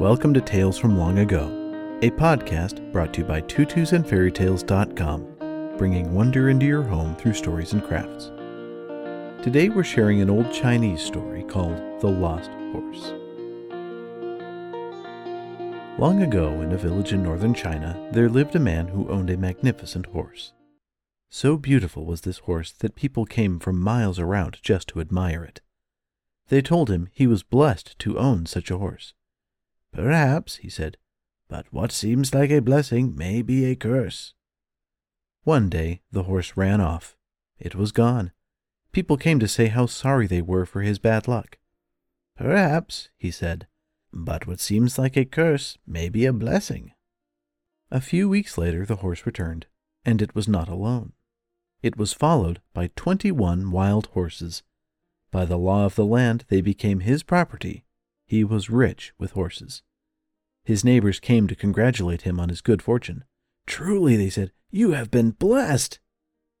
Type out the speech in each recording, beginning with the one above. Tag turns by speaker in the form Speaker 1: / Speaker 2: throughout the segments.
Speaker 1: Welcome to Tales from Long Ago, a podcast brought to you by tutusandfairytales.com, bringing wonder into your home through stories and crafts. Today we're sharing an old Chinese story called The Lost Horse. Long ago, in a village in northern China, there lived a man who owned a magnificent horse. So beautiful was this horse that people came from miles around just to admire it. They told him he was blessed to own such a horse.
Speaker 2: Perhaps, he said, but what seems like a blessing may be a curse.
Speaker 1: One day the horse ran off. It was gone. People came to say how sorry they were for his bad luck.
Speaker 2: Perhaps, he said, but what seems like a curse may be a blessing.
Speaker 1: A few weeks later the horse returned, and it was not alone. It was followed by twenty one wild horses. By the law of the land they became his property, he was rich with horses. His neighbors came to congratulate him on his good fortune.
Speaker 2: Truly, they said, you have been blessed.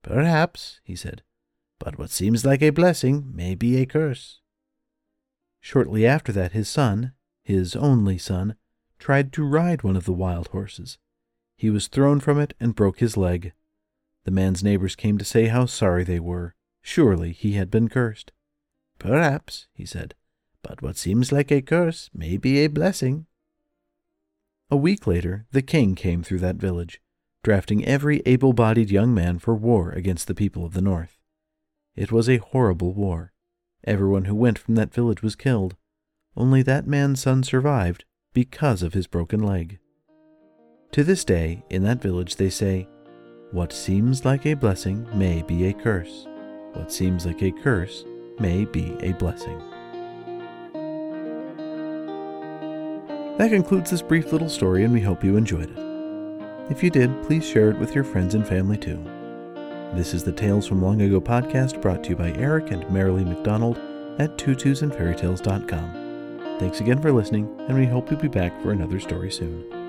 Speaker 1: Perhaps, he said,
Speaker 2: but what seems like a blessing may be a curse.
Speaker 1: Shortly after that, his son, his only son, tried to ride one of the wild horses. He was thrown from it and broke his leg. The man's neighbors came to say how sorry they were. Surely he had been cursed.
Speaker 2: Perhaps, he said, but what seems like a curse may be a blessing.
Speaker 1: A week later, the king came through that village, drafting every able bodied young man for war against the people of the north. It was a horrible war. Everyone who went from that village was killed. Only that man's son survived because of his broken leg. To this day, in that village, they say, What seems like a blessing may be a curse. What seems like a curse may be a blessing. That concludes this brief little story, and we hope you enjoyed it. If you did, please share it with your friends and family too. This is the Tales from Long Ago podcast brought to you by Eric and Marilee McDonald at tutusandfairytales.com. Thanks again for listening, and we hope you'll be back for another story soon.